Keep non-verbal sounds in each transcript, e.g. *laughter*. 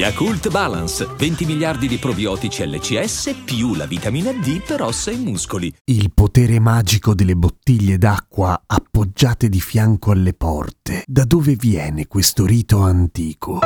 Yakult Balance, 20 miliardi di probiotici LCS più la vitamina D per ossa e muscoli. Il potere magico delle bottiglie d'acqua appoggiate di fianco alle porte. Da dove viene questo rito antico?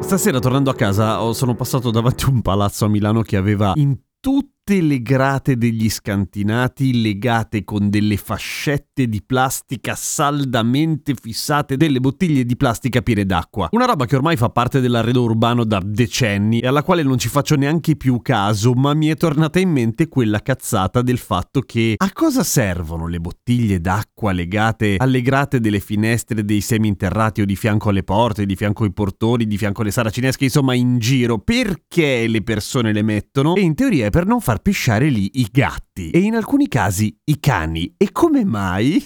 Stasera tornando a casa sono passato davanti a un palazzo a Milano che aveva in tutti le grate degli scantinati legate con delle fascette di plastica saldamente fissate, delle bottiglie di plastica piene d'acqua. Una roba che ormai fa parte dell'arredo urbano da decenni e alla quale non ci faccio neanche più caso, ma mi è tornata in mente quella cazzata del fatto che a cosa servono le bottiglie d'acqua legate alle grate delle finestre dei seminterrati o di fianco alle porte, di fianco ai portoni, di fianco alle saracinesche, insomma in giro? Perché le persone le mettono? E in teoria è per non far pisciare lì i gatti e in alcuni casi i cani. E come mai?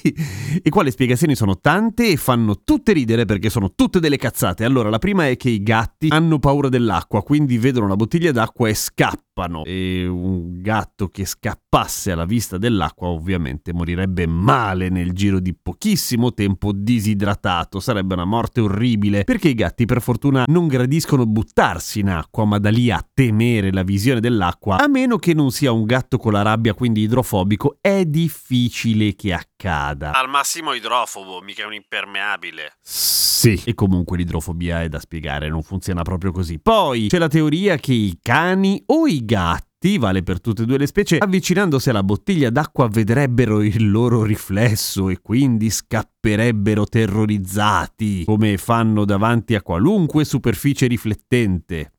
e qua le spiegazioni sono tante e fanno tutte ridere perché sono tutte delle cazzate. Allora, la prima è che i gatti hanno paura dell'acqua, quindi vedono una bottiglia d'acqua e scappano. E un gatto che scappasse alla vista dell'acqua ovviamente morirebbe male nel giro di pochissimo tempo disidratato. Sarebbe una morte orribile perché i gatti per fortuna non gradiscono buttarsi in acqua, ma da lì a temere la visione dell'acqua, a meno che non sia un gatto con la rabbia, quindi idrofobico, è difficile che accada. Al massimo idrofobo, mica un impermeabile. Sì, e comunque l'idrofobia è da spiegare, non funziona proprio così. Poi c'è la teoria che i cani o i gatti vale per tutte e due le specie, avvicinandosi alla bottiglia d'acqua vedrebbero il loro riflesso e quindi scapperebbero terrorizzati, come fanno davanti a qualunque superficie riflettente.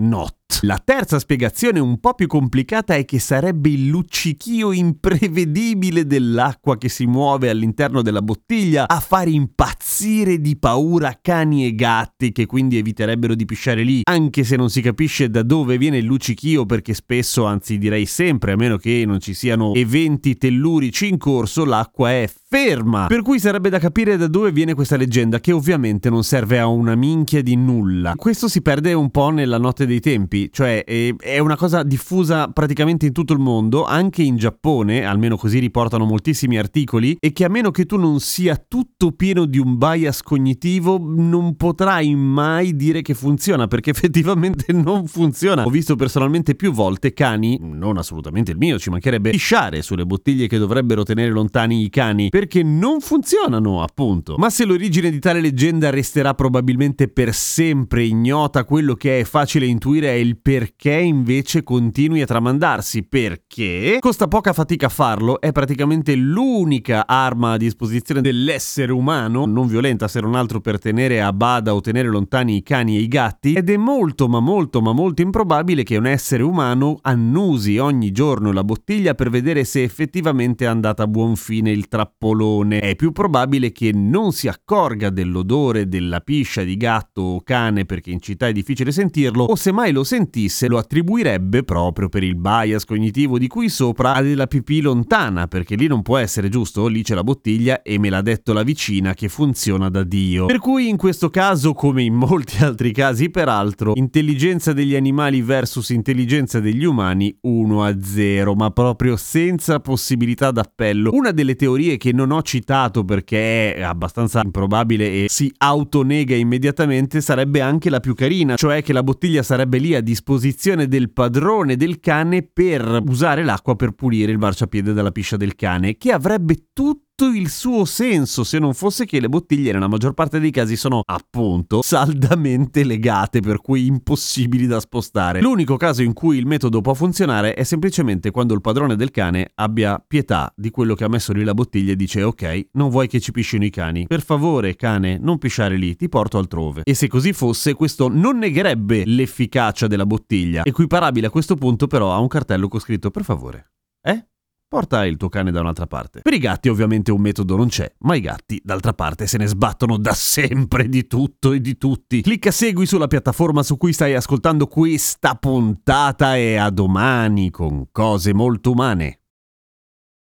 Not. La terza spiegazione, un po' più complicata, è che sarebbe il luccichio imprevedibile dell'acqua che si muove all'interno della bottiglia a far impazzire di paura cani e gatti che quindi eviterebbero di pisciare lì, anche se non si capisce da dove viene il luccichio perché spesso, anzi direi sempre, a meno che non ci siano eventi tellurici in corso, l'acqua è ferma. Per cui sarebbe da capire da dove viene questa leggenda che ovviamente non serve a una minchia di nulla. Questo si perde un po' nella notte dei tempi, cioè è una cosa diffusa praticamente in tutto il mondo, anche in Giappone, almeno così riportano moltissimi articoli, e che a meno che tu non sia tutto pieno di un bias cognitivo, non potrai mai dire che funziona, perché *laughs* effettivamente non funziona. Ho visto personalmente più volte cani, non assolutamente il mio, ci mancherebbe pisciare sulle bottiglie che dovrebbero tenere lontani i cani, perché non funzionano, appunto. Ma se l'origine di tale leggenda resterà probabilmente per sempre ignota, quello che è facile intuire è il perché invece continui a tramandarsi, perché costa poca fatica farlo, è praticamente l'unica arma a disposizione dell'essere umano, non violenta se non altro per tenere a bada o tenere lontani i cani e i gatti, ed è molto ma molto ma molto improbabile che un essere umano annusi ogni giorno la bottiglia per vedere se effettivamente è andata a buon fine il trappolone. È più probabile che non si accorga dell'odore della piscia di gatto o cane perché in città è difficile sentirlo, o semmai lo sentisse sentisse lo attribuirebbe proprio per il bias cognitivo di cui sopra a della pipì lontana, perché lì non può essere giusto, lì c'è la bottiglia e me l'ha detto la vicina che funziona da Dio. Per cui in questo caso, come in molti *laughs* altri casi peraltro, intelligenza degli animali versus intelligenza degli umani 1 a 0, ma proprio senza possibilità d'appello. Una delle teorie che non ho citato perché è abbastanza improbabile e si autonega immediatamente sarebbe anche la più carina, cioè che la bottiglia sarebbe lì a disposizione del padrone del cane per usare l'acqua per pulire il marciapiede dalla piscia del cane, che avrebbe tutto il suo senso se non fosse che le bottiglie nella maggior parte dei casi sono appunto saldamente legate per cui impossibili da spostare. L'unico caso in cui il metodo può funzionare è semplicemente quando il padrone del cane abbia pietà di quello che ha messo lì la bottiglia e dice ok, non vuoi che ci piscino i cani. Per favore cane, non pisciare lì, ti porto altrove. E se così fosse, questo non negherebbe l'efficacia della bottiglia, equiparabile a questo punto però a un cartello con scritto per favore. Eh? Porta il tuo cane da un'altra parte. Per i gatti ovviamente un metodo non c'è, ma i gatti d'altra parte se ne sbattono da sempre di tutto e di tutti. Clicca segui sulla piattaforma su cui stai ascoltando questa puntata e a domani con cose molto umane.